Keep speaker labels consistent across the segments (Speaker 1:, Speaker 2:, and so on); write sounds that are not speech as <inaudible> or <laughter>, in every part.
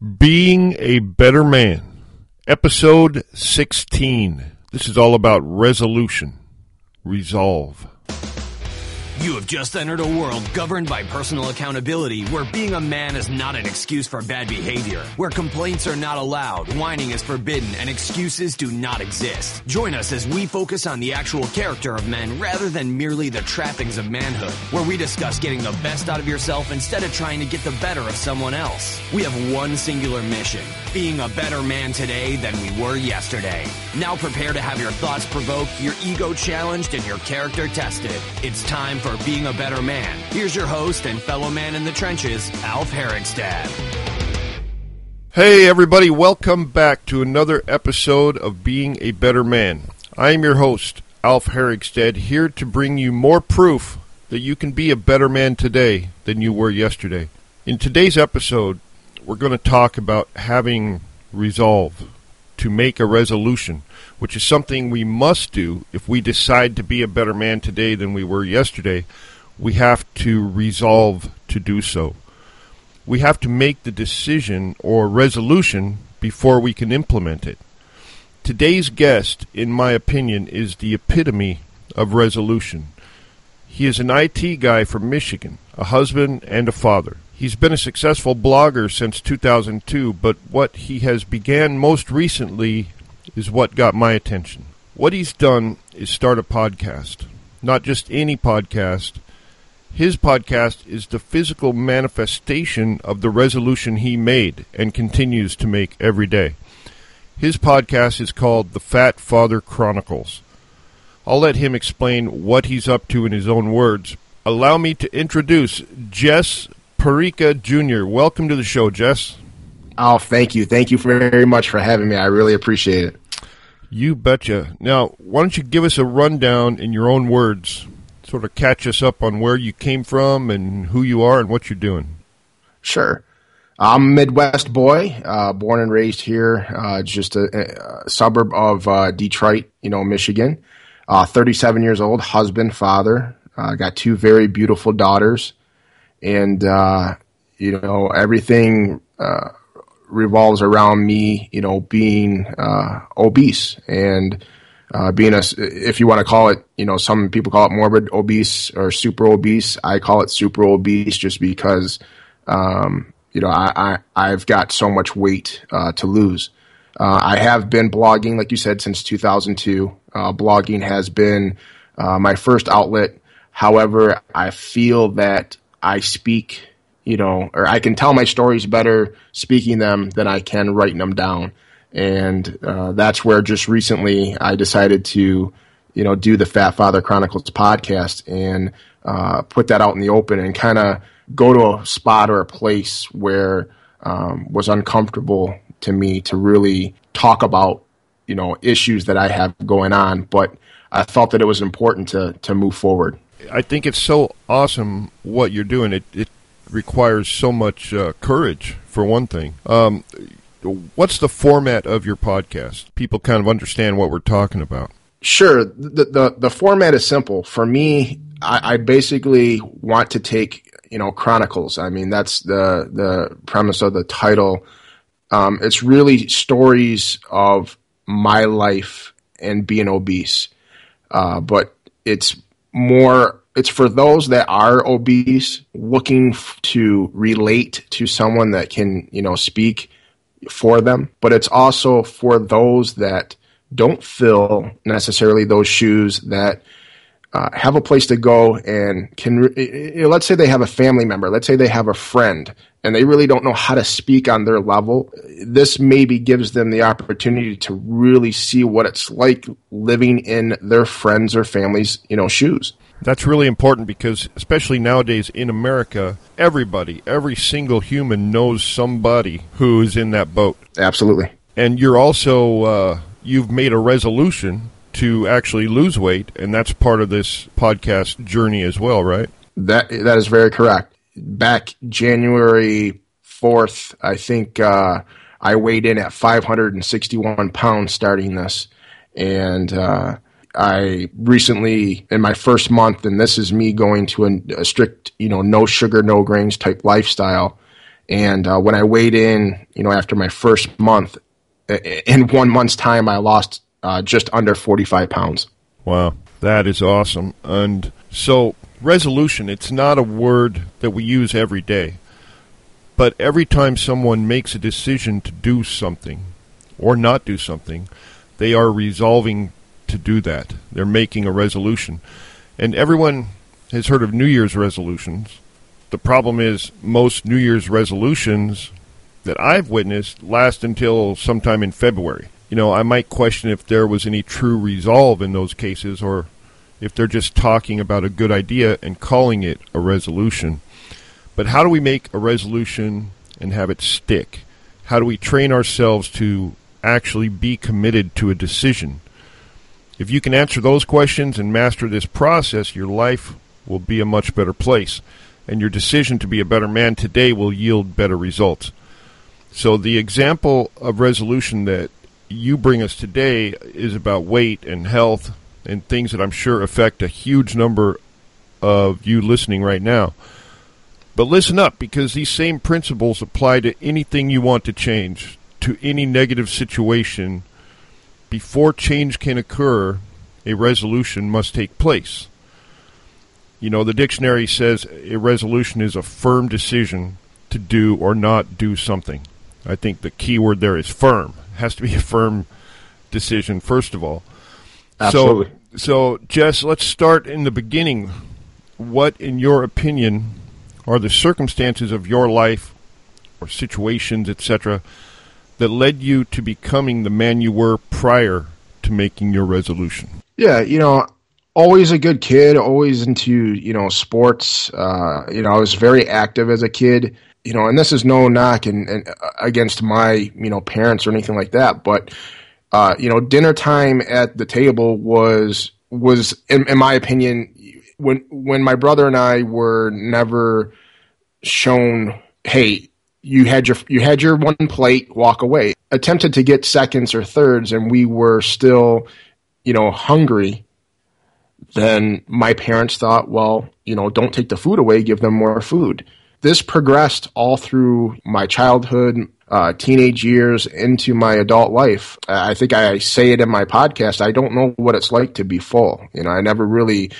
Speaker 1: Being a Better Man, Episode 16. This is all about resolution, resolve.
Speaker 2: You have just entered a world governed by personal accountability where being a man is not an excuse for bad behavior, where complaints are not allowed, whining is forbidden, and excuses do not exist. Join us as we focus on the actual character of men rather than merely the trappings of manhood, where we discuss getting the best out of yourself instead of trying to get the better of someone else. We have one singular mission, being a better man today than we were yesterday. Now prepare to have your thoughts provoked, your ego challenged, and your character tested. It's time for being a better man. Here's your host and fellow man in the trenches, Alf Herigstad.
Speaker 1: Hey, everybody, welcome back to another episode of Being a Better Man. I am your host, Alf Herigstad, here to bring you more proof that you can be a better man today than you were yesterday. In today's episode, we're going to talk about having resolve, to make a resolution, which is something we must do if we decide to be a better man today than we were yesterday. We have to resolve to do so. We have to make the decision or resolution before we can implement it. Today's guest, in my opinion, is the epitome of resolution. He is an IT guy from Michigan, a husband and a father. He's been a successful blogger since 2002, but what he has began most recently is what got my attention. What he's done is start a podcast. Not just any podcast. His podcast is the physical manifestation of the resolution he made and continues to make every day. His podcast is called The Fat Father Chronicles. I'll let him explain what he's up to in his own words. Allow me to introduce Jess Perica Jr. Welcome to the show, Jess.
Speaker 3: Oh, thank you. Thank you very much for having me. I really appreciate it.
Speaker 1: You betcha. Now, why don't you give us a rundown in your own words, sort of catch us up on where you came from and who you are and what you're doing?
Speaker 3: Sure. I'm a Midwest boy, uh, born and raised here, uh, just a, a, suburb of uh, Detroit, you know, Michigan. Uh, 37 years old, husband, father. Uh, got two very beautiful daughters and uh, you know everything uh, revolves around me. You know, being uh, obese and uh, being a, if you want to call it, you know, some people call it morbid obese or super obese. I call it super obese just because, um, you know, I, I have got so much weight uh, to lose. Uh, I have been blogging, like you said, since 2002. blogging has been my first outlet. However, I feel that I speak, you know, or I can tell my stories better speaking them than I can writing them down. And uh, that's where just recently I decided to, you know, do the Fat Father Chronicles podcast and uh, put that out in the open and kind of go to a spot or a place where um, was uncomfortable to me to really talk about, you know, issues that I have going on. But I felt that it was important to to move forward.
Speaker 1: I think it's so awesome what you're doing. It it requires so much uh, courage for one thing. Um, what's the format of your podcast? People kind of understand what we're talking about.
Speaker 3: Sure. The the, the format is simple. For me, I, I basically want to take you know chronicles. I mean, that's the the premise of the title. Um, it's really stories of my life and being obese, uh, but it's more it's for those that are obese looking f- to relate to someone that can you know speak for them. But it's also for those that don't fill necessarily those shoes that uh, have a place to go and can you know, let's say they have a family member let's say they have a friend and they really don't know how to speak on their level this maybe gives them the opportunity to really see what it's like living in their friends or families you know shoes
Speaker 1: that's really important because, especially nowadays in America, everybody, every single human knows somebody who is in that boat.
Speaker 3: Absolutely.
Speaker 1: And you're also, uh, you've made a resolution to actually lose weight, and that's part of this podcast journey as well, right?
Speaker 3: That that is very correct. Back January fourth, I think uh, I weighed in at 561 pounds starting this, and uh, I recently, in my first month, and this is me going to a, a strict, you know, no sugar, no grains type lifestyle. And uh, when I weighed in, you know, after my first month, in one month's time, I lost uh, just under 45 pounds.
Speaker 1: Wow, that is awesome. And so, resolution, it's not a word that we use every day. But every time someone makes a decision to do something or not do something, they are resolving to do that. They're making a resolution. And everyone has heard of New Year's resolutions. The problem is most New Year's resolutions that I've witnessed last until sometime in February. You know, I might question if there was any true resolve in those cases or if they're just talking about a good idea and calling it a resolution. But how do we make a resolution and have it stick? How do we train ourselves to actually be committed to a decision? If you can answer those questions and master this process, your life will be a much better place, and your decision to be a better man today will yield better results. So, the example of resolution that you bring us today is about weight and health and things that I'm sure affect a huge number of you listening right now. But listen up because these same principles apply to anything you want to change, to any negative situation before change can occur, a resolution must take place. You know, the dictionary says a resolution is a firm decision to do or not do something. I think the key word there is firm. Has to be a firm decision, first of all.
Speaker 3: Absolutely.
Speaker 1: So, so Jess, let's start in the beginning. What, in your opinion, are the circumstances of your life or situations, etc., that led you to becoming the man you were prior to making your resolution?
Speaker 3: Yeah, you know, always a good kid, always into, you know, sports. Uh, you know, I was very active as a kid, you know, and this is no knock and, and against my, you know, parents or anything like that, but uh, you know, dinner time at the table was was in, in my opinion when when my brother and I were never shown, hey, you had your you had your one plate, walk away. Attempted to get seconds or thirds, and we were still, you know, hungry. Then my parents thought, well, you know, don't take the food away, give them more food. This progressed all through my childhood, uh, teenage years, into my adult life. I think I say it in my podcast. I don't know what it's like to be full. You know, I never really,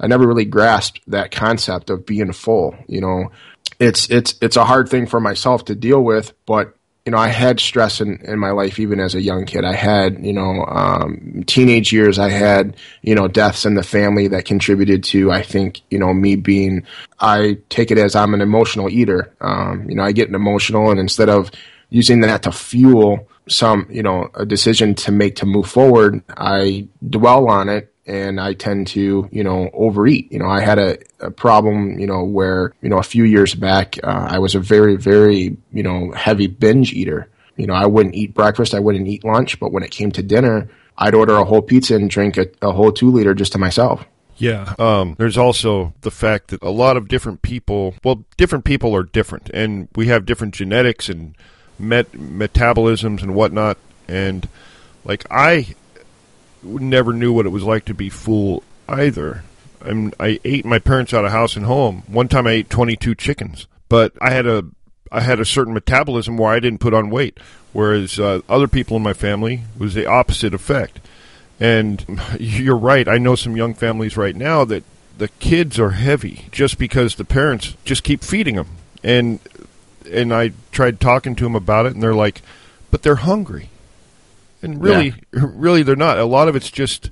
Speaker 3: I never really grasped that concept of being full. You know, it's it's it's a hard thing for myself to deal with, but you know, I had stress in, in my life even as a young kid. I had, you know, um, teenage years. I had, you know, deaths in the family that contributed to, I think, you know, me being, I take it as I'm an emotional eater. Um, you know, I get emotional and instead of using that to fuel some, you know, a decision to make to move forward, I dwell on it and I tend to, you know, overeat. You know, I had a, a problem, you know, where, you know, a few years back, uh, I was a very, very, you know, heavy binge eater. You know, I wouldn't eat breakfast, I wouldn't eat lunch, but when it came to dinner, I'd order a whole pizza and drink a, a whole two liter just to myself.
Speaker 1: Yeah. Um, there's also the fact that a lot of different people, well, different people are different, and we have different genetics and met- metabolisms and whatnot. And like I never knew what it was like to be full either. I'm, I ate my parents out of house and home. One time I ate 22 chickens, but I had a I had a certain metabolism where I didn't put on weight, whereas uh, other people in my family was the opposite effect. And <laughs> you're right. I know some young families right now that the kids are heavy just because the parents just keep feeding them. And and I tried talking to them about it, and they're like, "But they're hungry." And really, yeah. <laughs> really, they're not. A lot of it's just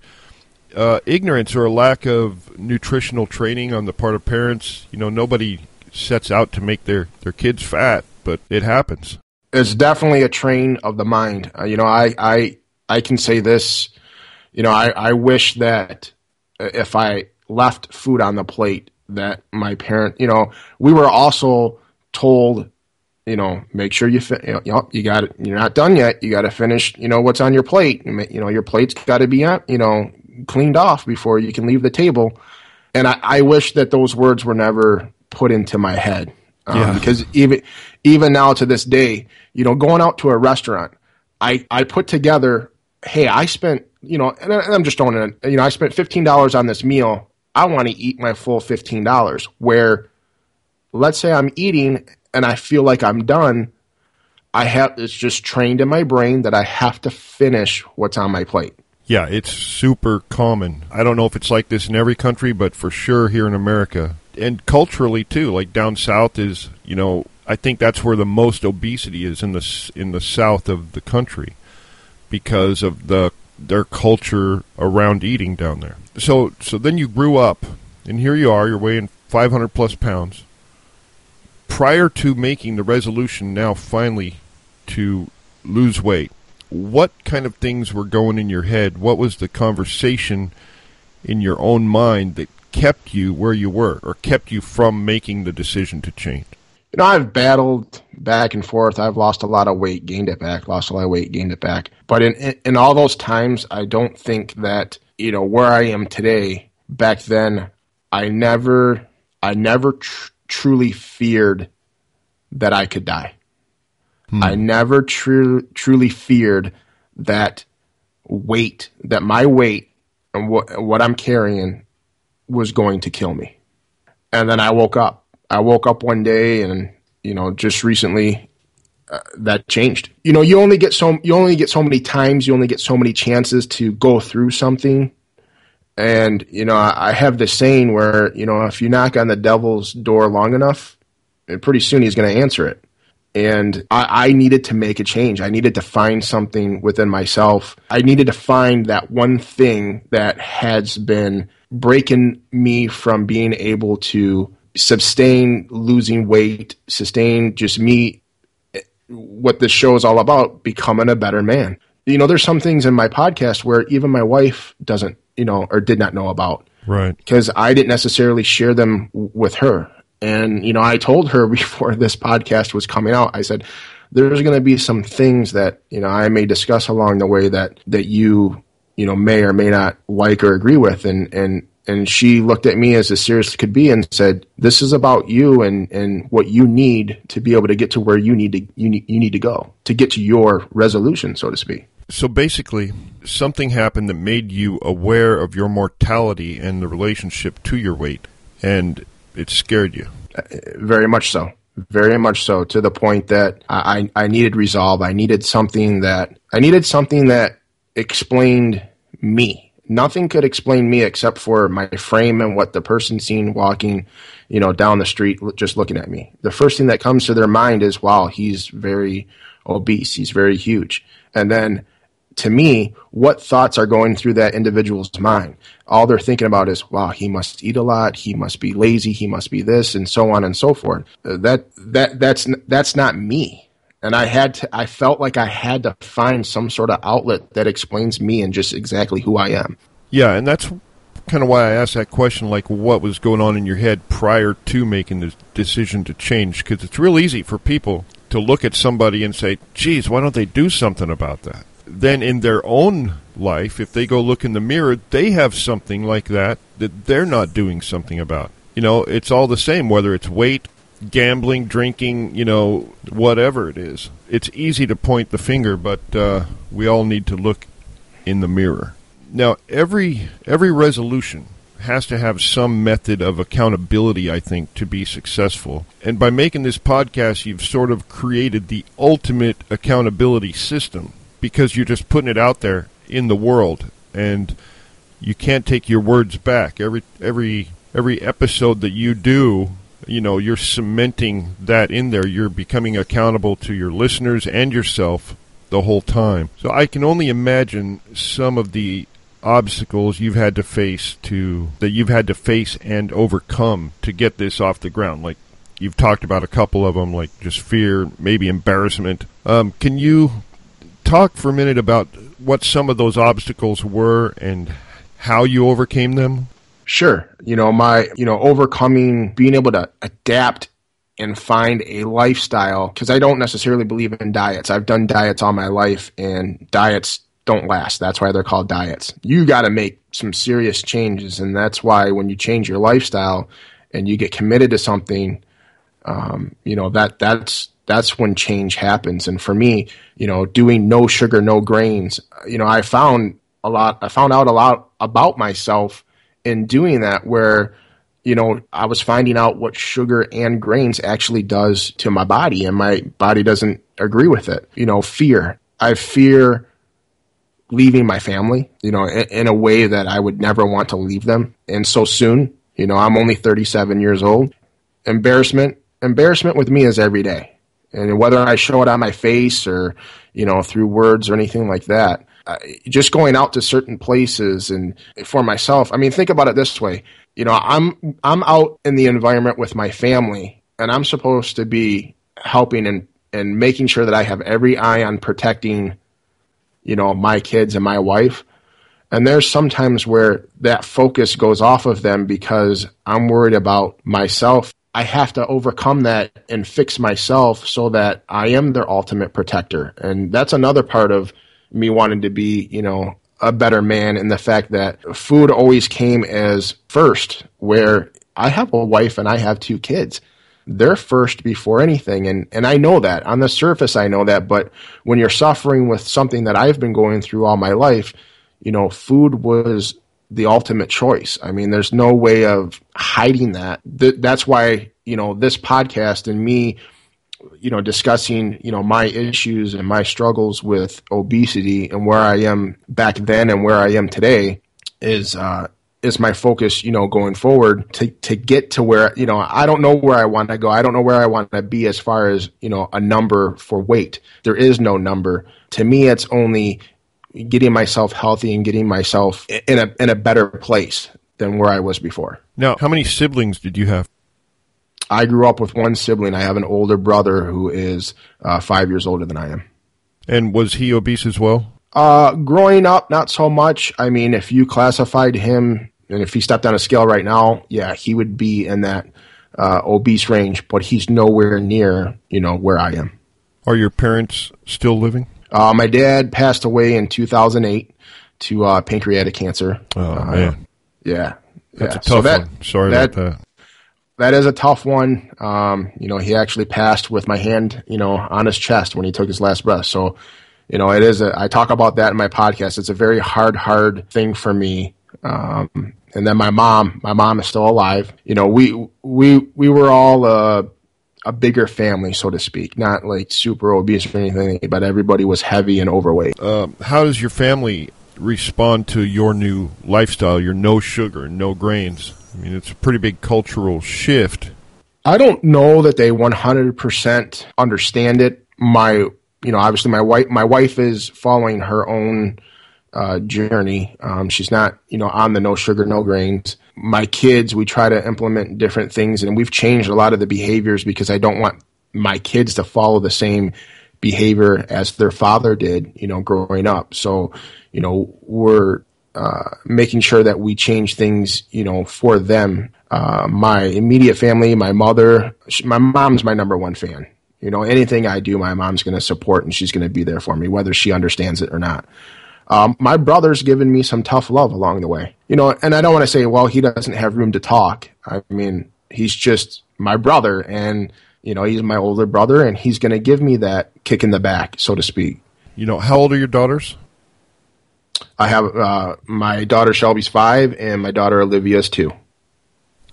Speaker 1: uh, ignorance or a lack of nutritional training on the part of parents. You know, nobody sets out to make their, their kids fat, but it happens.
Speaker 3: It's definitely a train of the mind. Uh, you know, I, I, I can say this. You know, I, I wish that if I left food on the plate, that my parent, you know, we were also told you know, make sure you fit. You, know, you got it. You're not done yet. You got to finish. You know what's on your plate. You know your plate's got to be you know cleaned off before you can leave the table. And I, I wish that those words were never put into my head um, yeah. because even even now to this day, you know, going out to a restaurant, I I put together. Hey, I spent you know, and I'm just throwing it. You know, I spent fifteen dollars on this meal. I want to eat my full fifteen dollars. Where let's say I'm eating and I feel like I'm done, I have it's just trained in my brain that I have to finish what's on my plate.
Speaker 1: Yeah, it's super common. I don't know if it's like this in every country, but for sure here in America and culturally too. Like down south is, you know, I think that's where the most obesity is in the in the south of the country because of the their culture around eating down there. So so then you grew up and here you are, you're weighing 500 plus pounds. Prior to making the resolution now finally to lose weight, what kind of things were going in your head? What was the conversation in your own mind that kept you where you were or kept you from making the decision to change?
Speaker 3: You know, I've battled back and forth. I've lost a lot of weight, gained it back, lost a lot of weight, gained it back. But in, in, in all those times, I don't think that, you know, where I am today, back then, I never, I never tr- truly feared that I could die. Hmm. I never tr- truly feared that weight, that my weight and what, what I'm carrying was going to kill me. And then I woke up. I woke up one day and, you know, just recently uh, that changed. You know, you only get so you only get so many times, you only get so many chances to go through something. And you know, I have this saying where you know, if you knock on the devil's door long enough, eh, pretty soon he's going to answer it. And I, I, needed to make a change. I needed to find something within myself. I needed to find that one thing that has been breaking me from being able to sustain losing weight, sustain just me, eh, what this show is all about, becoming a better man. You know, there's some things in my podcast where even my wife doesn't, you know, or did not know about.
Speaker 1: Right.
Speaker 3: Because I didn't necessarily share them with her. And, you know, I told her <laughs> before this podcast was coming out, I said, there's going to be some things that, you know, I may discuss along the way that, that you you know may or may not like or agree with and and and she looked at me as as serious as could be and said this is about you and and what you need to be able to get to where you need to you need, you need to go to get to your resolution so to speak.
Speaker 1: So basically something happened that made you aware of your mortality and the relationship to your weight and it scared you.
Speaker 3: Uh, very much so. Very much so to the point that I, I needed resolve. I needed something that i needed something that explained me. Nothing could explain me except for my frame and what the person seen walking, you know, down the street just looking at me. The first thing that comes to their mind is, wow, he's very obese. He's very huge. And then to me, what thoughts are going through that individual's mind? All they're thinking about is, wow, he must eat a lot. He must be lazy. He must be this and so on and so forth. That, that, that's, that's not me and I had to, I felt like I had to find some sort of outlet that explains me and just exactly who I am.
Speaker 1: Yeah, and that's kind of why I asked that question, like what was going on in your head prior to making the decision to change, because it's real easy for people to look at somebody and say, geez, why don't they do something about that? Then in their own life, if they go look in the mirror, they have something like that that they're not doing something about. You know, it's all the same, whether it's weight, gambling, drinking, you know, whatever it is. It's easy to point the finger, but uh, we all need to look in the mirror. Now, every every resolution has to have some method of accountability, I think, to be successful. And by making this podcast, you've sort of created the ultimate accountability system because you're just putting it out there in the world and you can't take your words back. Every every every episode that you do you know you're cementing that in there. You're becoming accountable to your listeners and yourself the whole time. So i can only imagine some of the obstacles you've had to face to that you've had to face and overcome to get this off the ground. Like you've talked about a couple of them like just fear maybe embarrassment. Um, can you talk for a minute about what some of those obstacles were and how you overcame them
Speaker 3: Sure. You know, my, you know, overcoming, being able to adapt and find a lifestyle because I don't necessarily believe in diets. I've done diets all my life and diets don't last. That's why they're called diets. You got to make some serious changes. And that's why when you change your lifestyle and you get committed to something, um, you know, that, that's, that's when change happens. And for me, you know, doing no sugar, no grains, you know, I found a lot, I found out a lot about myself in doing that where you know, I was finding out what sugar and grains actually does to my body, and my body doesn't agree with it. You know, fear. I fear leaving my family, you know, in, in, a way that I would never want to leave them. And so soon, you know, I'm only 37 years old. Embarrassment, embarrassment with me is every day. And whether I show it on my face or, you know, through words or anything like that, uh, just going out to certain places and for myself, I mean, think about it this way. You know, I'm, I'm out in the environment with my family and I'm supposed to be helping and, and making sure that I have every eye on protecting you know, my kids and my wife. And there's sometimes where that focus goes off of them because I'm worried about myself. I have to overcome that and fix myself so that I am their ultimate protector. And that's another part of me wanting to be, you know, a better man and the fact that food always came as first, where I have a wife and I have two kids they're first before anything. And, and I know that on the surface, I know that. But when you're suffering with something that I've been going through all my life, you know, food was the ultimate choice. I mean, there's no way of hiding that. Th- that's why, you know, this podcast and me, you know, discussing, you know, my issues and my struggles with obesity and where I am back then and where I am today is, uh, is my focus, you know, going forward to, to get to where, you know, I don't know where I want to go. I don't know where I want to be as far as, you know, a number for weight. There is no number. To me, it's only getting myself healthy and getting myself in a, in a better place than where I was before.
Speaker 1: Now, how many siblings did you have?
Speaker 3: I grew up with one sibling. I have an older brother who is uh, five years older than I am.
Speaker 1: And was he obese as well?
Speaker 3: Uh, growing up, not so much. I mean, if you classified him and if he stepped on a scale right now, yeah, he would be in that uh, obese range, but he's nowhere near, you know, where I am.
Speaker 1: Are your parents still living?
Speaker 3: Uh, my dad passed away in 2008 to uh, pancreatic cancer.
Speaker 1: Oh uh, man,
Speaker 3: yeah,
Speaker 1: that's yeah. a tough so that, one. Sorry that, about that.
Speaker 3: That is a tough one. Um, you know, he actually passed with my hand, you know, on his chest when he took his last breath. So, you know, it is. A, I talk about that in my podcast. It's a very hard, hard thing for me. Um, and then my mom, my mom is still alive. You know, we we we were all a, a bigger family, so to speak, not like super obese or anything, but everybody was heavy and overweight.
Speaker 1: Uh, how does your family respond to your new lifestyle? Your no sugar, no grains. I mean, it's a pretty big cultural shift.
Speaker 3: I don't know that they 100% understand it. My, you know, obviously my wife, my wife is following her own uh, journey. Um, she's not, you know, on the no sugar, no grains. My kids, we try to implement different things, and we've changed a lot of the behaviors because I don't want my kids to follow the same behavior as their father did, you know, growing up. So, you know, we're uh, making sure that we change things, you know, for them. Uh, my immediate family, my mother, my mom's my number one fan. You know, anything I do, my mom's going to support and she's going to be there for me, whether she understands it or not. Um, my brother's given me some tough love along the way, you know, and I don't want to say, well, he doesn't have room to talk. I mean, he's just my brother and, you know, he's my older brother and he's going to give me that kick in the back, so to speak.
Speaker 1: You know, how old are your daughters?
Speaker 3: I have, uh, my daughter Shelby's five and my daughter Olivia's two.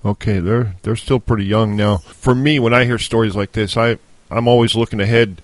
Speaker 1: Okay, they're they're still pretty young now. For me, when I hear stories like this, I I'm always looking ahead,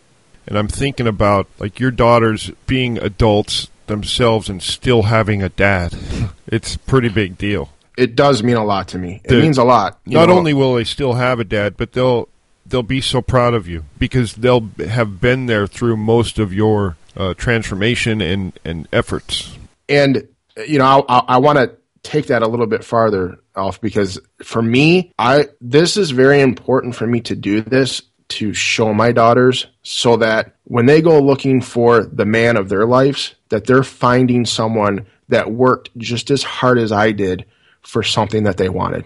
Speaker 1: and I'm thinking about like your daughters being adults themselves and still having a dad. <laughs> It's a pretty big deal.
Speaker 3: It does mean a lot to me. It the, means a lot.
Speaker 1: Not know. only will they still have a dad, but they'll they'll be so proud of you because they'll have been there through most of your uh, transformation and and efforts.
Speaker 3: And you know, I, I, I want to take that a little bit farther off because for me, I this is very important for me to do this to show my daughters so that when they go looking for the man of their lives, that they're finding someone that worked just as hard as I did for something that they wanted.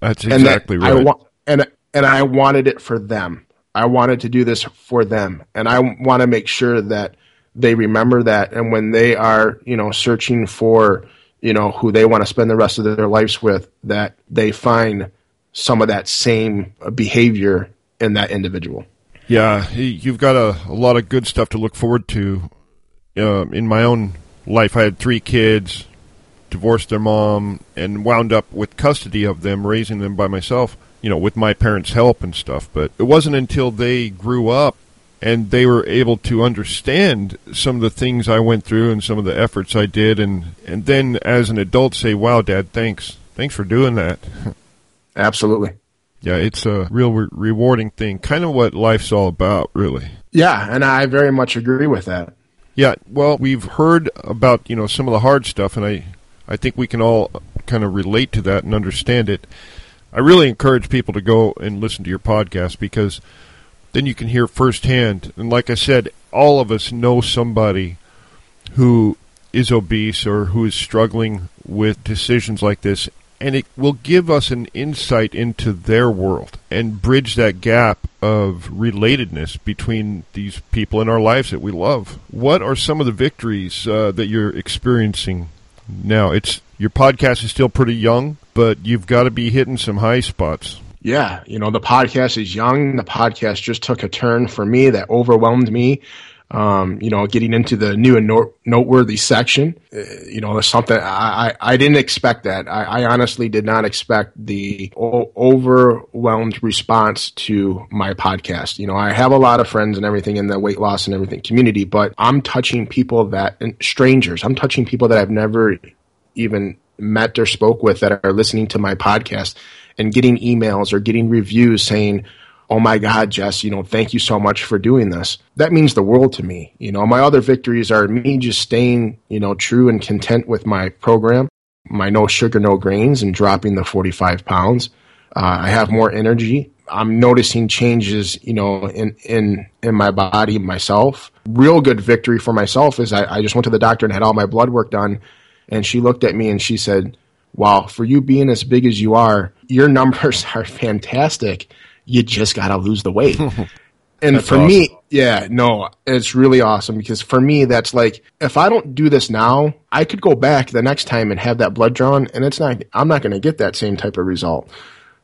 Speaker 1: That's exactly
Speaker 3: and
Speaker 1: that right.
Speaker 3: I wa- and and I wanted it for them. I wanted to do this for them, and I want to make sure that they remember that. And when they are, you know, searching for, you know, who they want to spend the rest of their lives with, that they find some of that same behavior in that individual.
Speaker 1: Yeah, you've got a, a lot of good stuff to look forward to. Uh, in my own life, I had three kids, divorced their mom and wound up with custody of them, raising them by myself, you know, with my parents' help and stuff. But it wasn't until they grew up and they were able to understand some of the things I went through and some of the efforts I did and and then as an adult say, "Wow, dad, thanks. Thanks for doing that." <laughs>
Speaker 3: Absolutely.
Speaker 1: Yeah, it's a real re- rewarding thing. Kind of what life's all about, really.
Speaker 3: Yeah, and I very much agree with that.
Speaker 1: Yeah, well, we've heard about, you know, some of the hard stuff and I I think we can all kind of relate to that and understand it. I really encourage people to go and listen to your podcast because then you can hear firsthand. And like I said, all of us know somebody who is obese or who is struggling with decisions like this. And it will give us an insight into their world and bridge that gap of relatedness between these people in our lives that we love. What are some of the victories uh, that you're experiencing now? It's your podcast is still pretty young, but you've got to be hitting some high spots.
Speaker 3: Yeah, you know, the podcast is young. The podcast just took a turn for me that overwhelmed me. Um, you know, getting into the new and noteworthy section, uh, you know, there's something I, I, I, didn't expect that. I, I, honestly did not expect the o- overwhelmed response to my podcast. You know, I have a lot of friends and everything in the weight loss and everything community, but I'm touching people that, strangers, I'm touching people that I've never even met or spoke with that are listening to my podcast and getting emails or getting reviews saying, Oh my God, Jess, you know, thank you so much for doing this. That means the world to me. You know, my other victories are me just staying, you know, true and content with my program, my no sugar, no grains and dropping the 45 pounds. Uh, I have more energy. I'm noticing changes, you know, in, in, in my body myself. Real good victory for myself is I, I just went to the doctor and had all my blood work done. And she looked at me and she said, wow, for you being as big as you are, your numbers <laughs> are fantastic. You just got to lose the weight. <laughs> and that's for awesome. me, yeah, no, it's really awesome because for me, that's like, if I don't do this now, I could go back the next time and have that blood drawn and it's not, I'm not going to get that same type of result.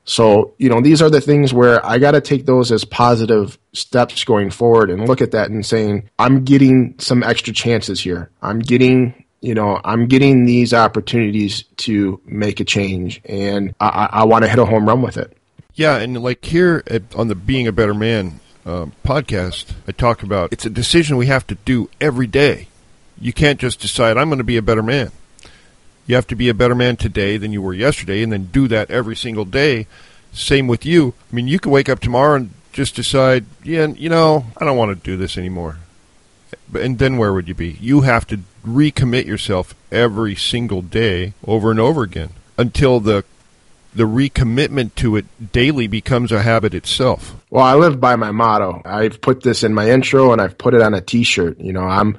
Speaker 3: So, you know, these are the things where I got to take those as positive steps going forward and look at that and saying, I'm getting some extra chances here. I'm getting you know, I'm getting these opportunities to make a change, and I, I want to hit a home run with it.
Speaker 1: Yeah, and like here at, on the Being a Better Man uh, podcast, I talk about it's a decision we have to do every day. You can't just decide I'm going to be a better man. You have to be a better man today than you were yesterday, and then do that every single day. Same with you. I mean, you could wake up tomorrow and just decide, yeah, you know, I don't want to do this anymore. And then where would you be? You have to recommit yourself every single day over and over again until the the recommitment to it daily becomes a habit itself.
Speaker 3: Well, I live by my motto. I've put this in my intro and I've put it on a t-shirt. You know, I'm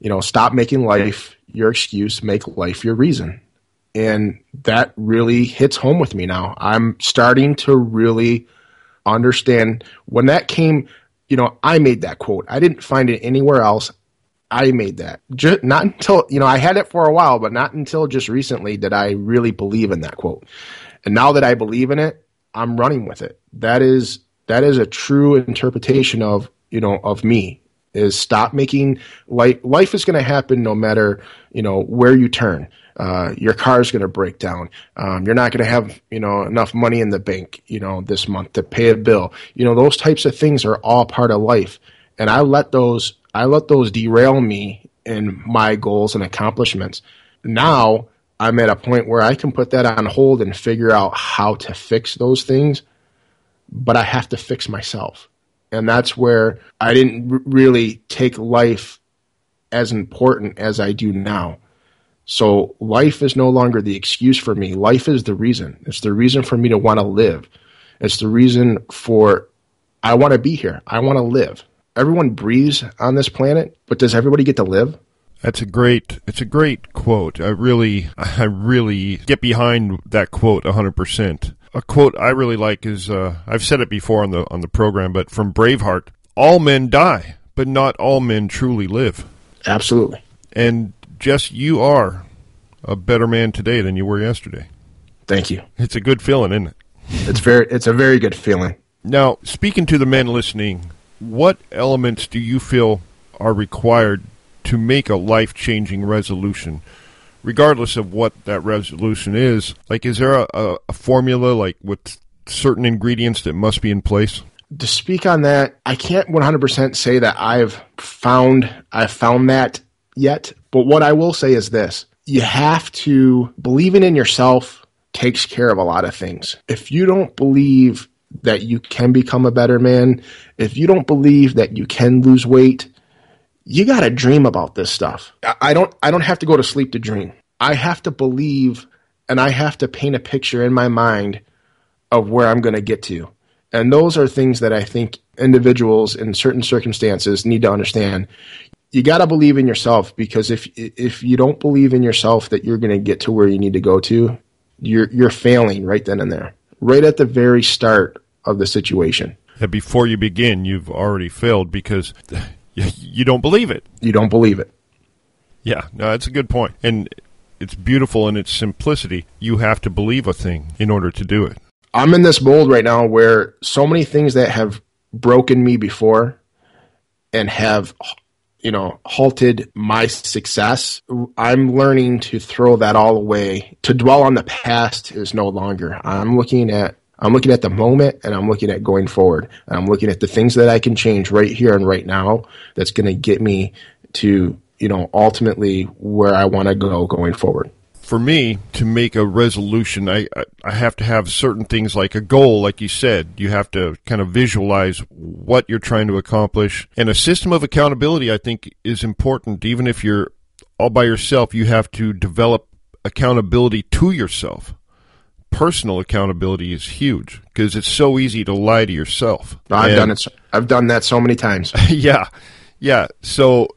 Speaker 3: you know, stop making life your excuse, make life your reason. And that really hits home with me now. I'm starting to really understand when that came, you know, I made that quote. I didn't find it anywhere else. I made that. Just, not until, you know, I had it for a while, but not until just recently did I really believe in that quote. And now that I believe in it, I'm running with it. That is, that is a true interpretation of, you know, of me is stop making life, life is going to happen no matter, you know, where you turn. Uh, your car is going to break down. Um, you're not going to have, you know, enough money in the bank, you know, this month to pay a bill. You know, those types of things are all part of life. And I let those I let those derail me in my goals and accomplishments. Now I'm at a point where I can put that on hold and figure out how to fix those things, but I have to fix myself. And that's where I didn't really take life as important as I do now. So life is no longer the excuse for me. Life is the reason. It's the reason for me to want to live. It's the reason for I want to be here. I want to live everyone breathes on this planet, but does everybody get to live?
Speaker 1: That's a great. It's a great quote. I really, I really get behind that quote hundred percent. A quote I really like is uh, I've said it before on the on the program, but from Braveheart: "All men die, but not all men truly live."
Speaker 3: Absolutely.
Speaker 1: And just you are a better man today than you were yesterday.
Speaker 3: Thank you.
Speaker 1: It's a good feeling, isn't it?
Speaker 3: It's very. It's a very good feeling.
Speaker 1: Now, speaking to the men listening, what elements do you feel are required to make a life changing resolution? regardless of what that resolution is, like, is there a, a, a formula, like, with certain ingredients that must be in place?
Speaker 3: To speak on that, I can't 100% say that I've found I've found that yet, but what I will say is this. You have to believing in yourself takes care of a lot of things. If you don't believe that you can become a better man, if you don't believe that you can lose weight, you got to dream about this stuff. I don't I don't have to go to sleep to dream. I have to believe and I have to paint a picture in my mind of where I'm going to get to. And those are things that I think individuals in certain circumstances need to understand. You got to believe in yourself because if if you don't believe in yourself that you're going to get to where you need to go to, you're you're failing right then and there. Right at the very start of the situation.
Speaker 1: Yeah, before you begin, you've already failed because <laughs> you don't believe it.
Speaker 3: You don't believe it.
Speaker 1: Yeah, no, that's a good. And it's beautiful in its simplicity. You have to believe a thing in order to do it.
Speaker 3: I'm in this mold right now where so many things that have broken me before and have you know halted my success i'm learning to throw that all away. To dwell on the past is no longer. I'm looking at i'm looking at the moment and i'm looking at going forward. And i'm looking at the things that i can change right here and right now that's going to get me to you know ultimately where i want to go going forward
Speaker 1: for me to make a resolution, I I have to have certain things like a goal, like you said. You have to kind of visualize what you're trying to accomplish, and a system of accountability. I think is important. Even if you're all by yourself, you have to develop accountability to yourself. Personal accountability is huge because it's so easy to lie to yourself.
Speaker 3: I've and, done it. I've done that so many times. <laughs>
Speaker 1: yeah, yeah. So,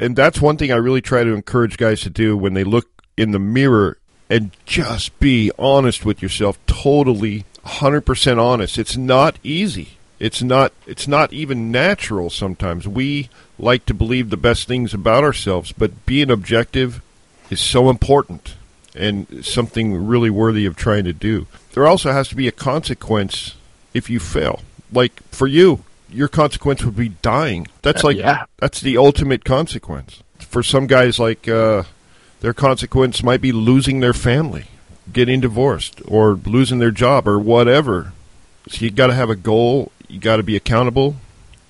Speaker 1: and that's one thing I really try to encourage guys to do when they look in the mirror and just be honest with yourself, totally 100% honest. It's not easy. It's not it's not even natural sometimes. We like to believe the best things about ourselves, but being objective is so important and something really worthy of trying to do. There also has to be a consequence if you fail. Like for you, your consequence would be dying. That's uh, like yeah. that's the ultimate consequence. For some guys like uh, their consequence might be losing their family, getting divorced, or losing their job, or whatever. So you got to have a goal. You got to be accountable.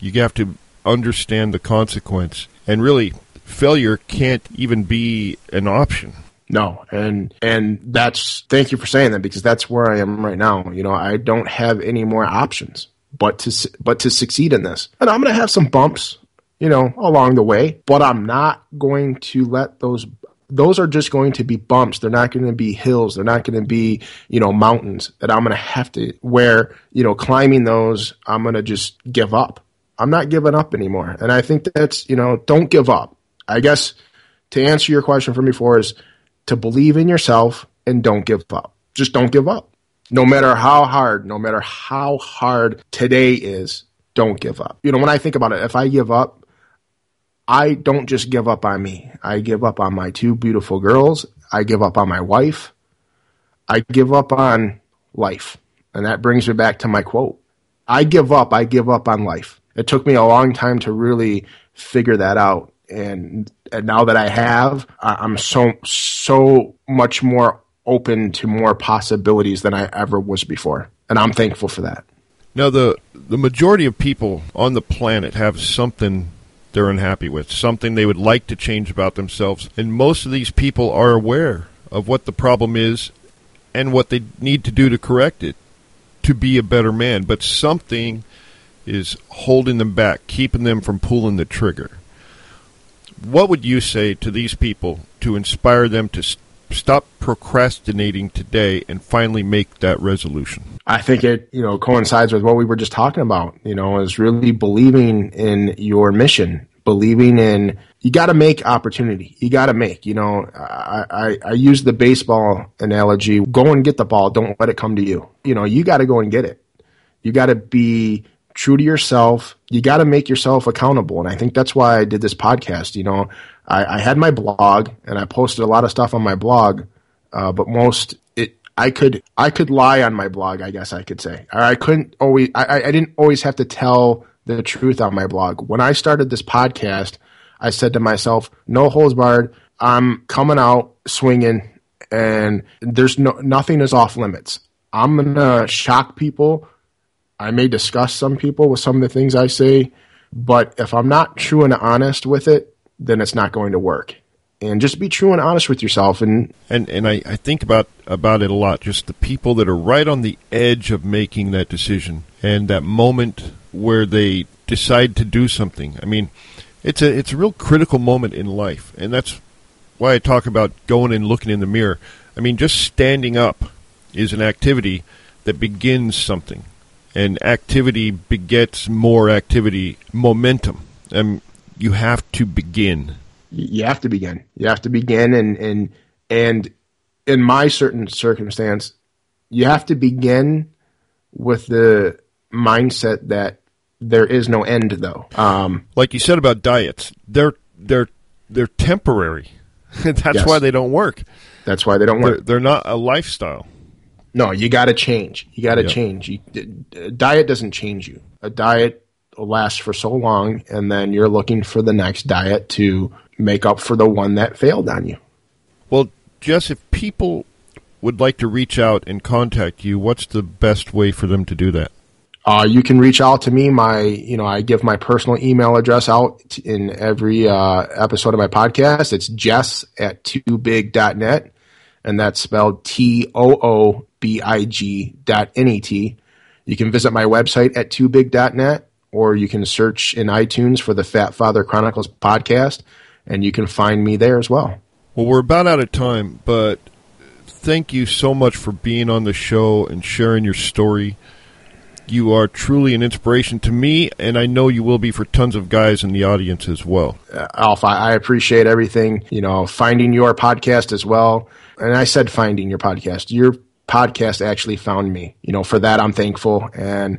Speaker 1: You have to understand the consequence. And really, failure can't even be an option.
Speaker 3: No, and and that's thank you for saying that because that's where I am right now. You know, I don't have any more options but to but to succeed in this. And I'm going to have some bumps, you know, along the way, but I'm not going to let those those are just going to be bumps. They're not going to be hills. They're not going to be, you know, mountains that I'm going to have to, where, you know, climbing those, I'm going to just give up. I'm not giving up anymore. And I think that's, you know, don't give up. I guess to answer your question from before is to believe in yourself and don't give up. Just don't give up. No matter how hard, no matter how hard today is, don't give up. You know, when I think about it, if I give up, I don't just give up on me. I give up on my two beautiful girls. I give up on my wife. I give up on life. And that brings me back to my quote. I give up. I give up on life. It took me a long time to really figure that out. And, and now that I have, I'm so, so much more open to more possibilities than I ever was before. And I'm thankful for that.
Speaker 1: Now, the, the majority of people on the planet have something they're unhappy with, something they would like to change about themselves. And most of these people are aware of what the problem is and what they need to do to correct it to be a better man. But something is holding them back, keeping them from pulling the trigger. What would you say to these people to inspire them to stop procrastinating today and finally make that resolution?
Speaker 3: I think it, you know, coincides with what we were just talking about, you know, is really believing in your mission, believing in you got to make opportunity. You got to make, you know, I, I, I use the baseball analogy. Go and get the ball. Don't let it come to you. You know, you got to go and get it. You got to be true to yourself. You got to make yourself accountable. And I think that's why I did this podcast. You know, I, I had my blog and I posted a lot of stuff on my blog, uh, but most it I could I could lie on my blog. I guess I could say, or I couldn't always. I, I didn't always have to tell the truth on my blog. When I started this podcast, I said to myself, no holds barred. I'm coming out swinging, and there's no nothing is off limits. I'm gonna shock people. I may disgust some people with some of the things I say, but if I'm not true and honest with it, then it's not going to work. And just be true and honest with yourself. And
Speaker 1: and and I, I think about about it a lot. Just the people that are right on the edge of making that decision and that moment where they decide to do something. I mean, it's a it's a real critical moment in life, and that's why I talk about going and looking in the mirror. I mean, just standing up is an activity that begins something, and activity begets more activity, momentum. And you have to begin.
Speaker 3: You have to begin. You have to begin, and and and in my certain circumstance, you have to begin with the mindset that there is no end, though. Um,
Speaker 1: like you said about diets, they're they're they're temporary. <laughs> That's yes. why they don't work.
Speaker 3: That's why they don't
Speaker 1: work.
Speaker 3: They're,
Speaker 1: they're not a lifestyle.
Speaker 3: No, you got to change. You got to yep. change. You, diet doesn't change you. A diet lasts for so long, and then you're looking for the next diet to make up for the one that failed on you.
Speaker 1: Well, Jess, if people would like to reach out and contact you, what's the best way for them to do that?
Speaker 3: Uh, you can reach out to me. My, you know, I give my personal email address out in every uh, episode of my podcast. It's jess at toobig.net, and that's spelled T O O B I G dot N E T. You can visit my website at toobig.net, or you can search in iTunes for the Fat Father Chronicles podcast, and you can find me there as well.
Speaker 1: Well, we're about out of time, but thank you so much for being on the show and sharing your story. You are truly an inspiration to me, and I know you will be for tons of guys in the audience as well.
Speaker 3: Uh, Alpha, I appreciate everything. You know, finding your podcast as well. And I said finding your podcast. Your podcast actually found me. You know, for that I'm thankful. And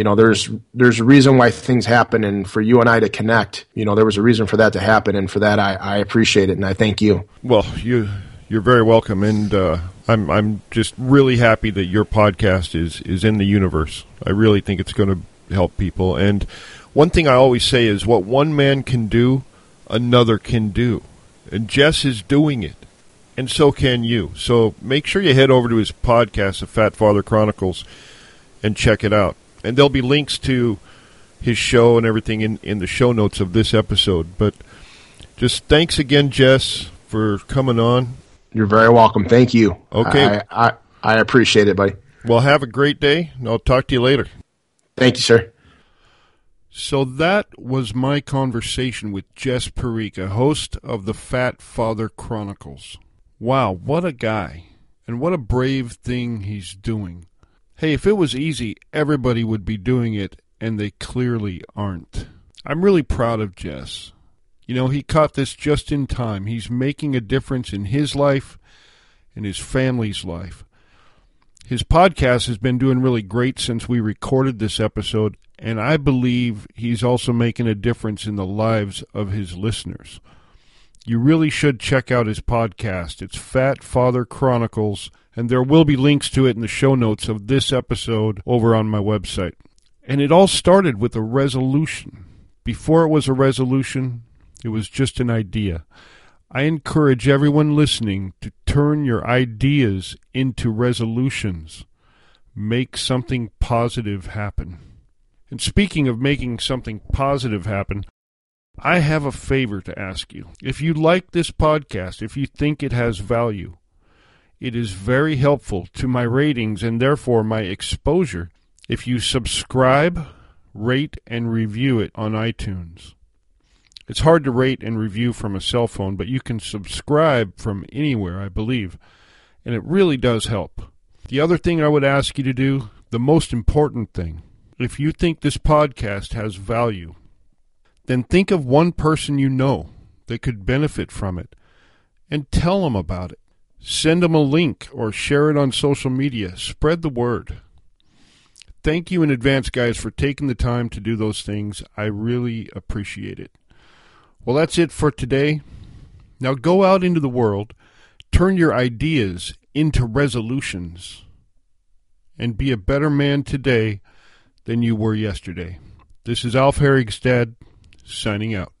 Speaker 3: you know, there's there's a reason why things happen, and for you and I to connect, you know, there was a reason for that to happen, and for that I, I appreciate it, and I thank you.
Speaker 1: Well, you you're very welcome, and uh, I'm I'm just really happy that your podcast is is in the universe. I really think it's going to help people. And one thing I always say is, what one man can do, another can do, and Jess is doing it, and so can you. So make sure you head over to his podcast, The Fat Father Chronicles, and check it out. And there'll be links to his show and everything in in the show notes of this episode. But just thanks again, Jess, for coming on
Speaker 3: you're very welcome. Thank you.
Speaker 1: Okay.
Speaker 3: I, I, I appreciate it, buddy.
Speaker 1: Well, have a great day, and I'll talk to you later.
Speaker 3: Thank you, sir.
Speaker 1: So that was my conversation with Jess Perica, host of the Fat Father Chronicles. Wow, what a guy. And what a brave thing he's doing. Hey, if it was easy, everybody would be doing it, and they clearly aren't. I'm really proud of Jess. You know, he caught this just in time. He's making a difference in his life and his family's life. His podcast has been doing really great since we recorded this episode, and I believe he's also making a difference in the lives of his listeners. You really should check out his podcast. It's Fat Father Chronicles, and there will be links to it in the show notes of this episode over on my website. And it all started with a resolution. Before it was a resolution, it was just an idea. I encourage everyone listening to turn your ideas into resolutions. Make something positive happen. And speaking of making something positive happen, I have a favor to ask you. If you like this podcast, if you think it has value, it is very helpful to my ratings and therefore my exposure if you subscribe, rate, and review it on iTunes. It's hard to rate and review from a cell phone, but you can subscribe from anywhere, I believe, and it really does help. The other thing I would ask you to do, the most important thing, if you think this podcast has value, then think of one person you know that could benefit from it and tell them about it. Send them a link or share it on social media. Spread the word. Thank you in advance, guys, for taking the time to do those things. I really appreciate it. Well, that's it for today. Now go out into the world, turn your ideas into resolutions, and be a better man today than you were yesterday. This is Alf Herigstad signing out.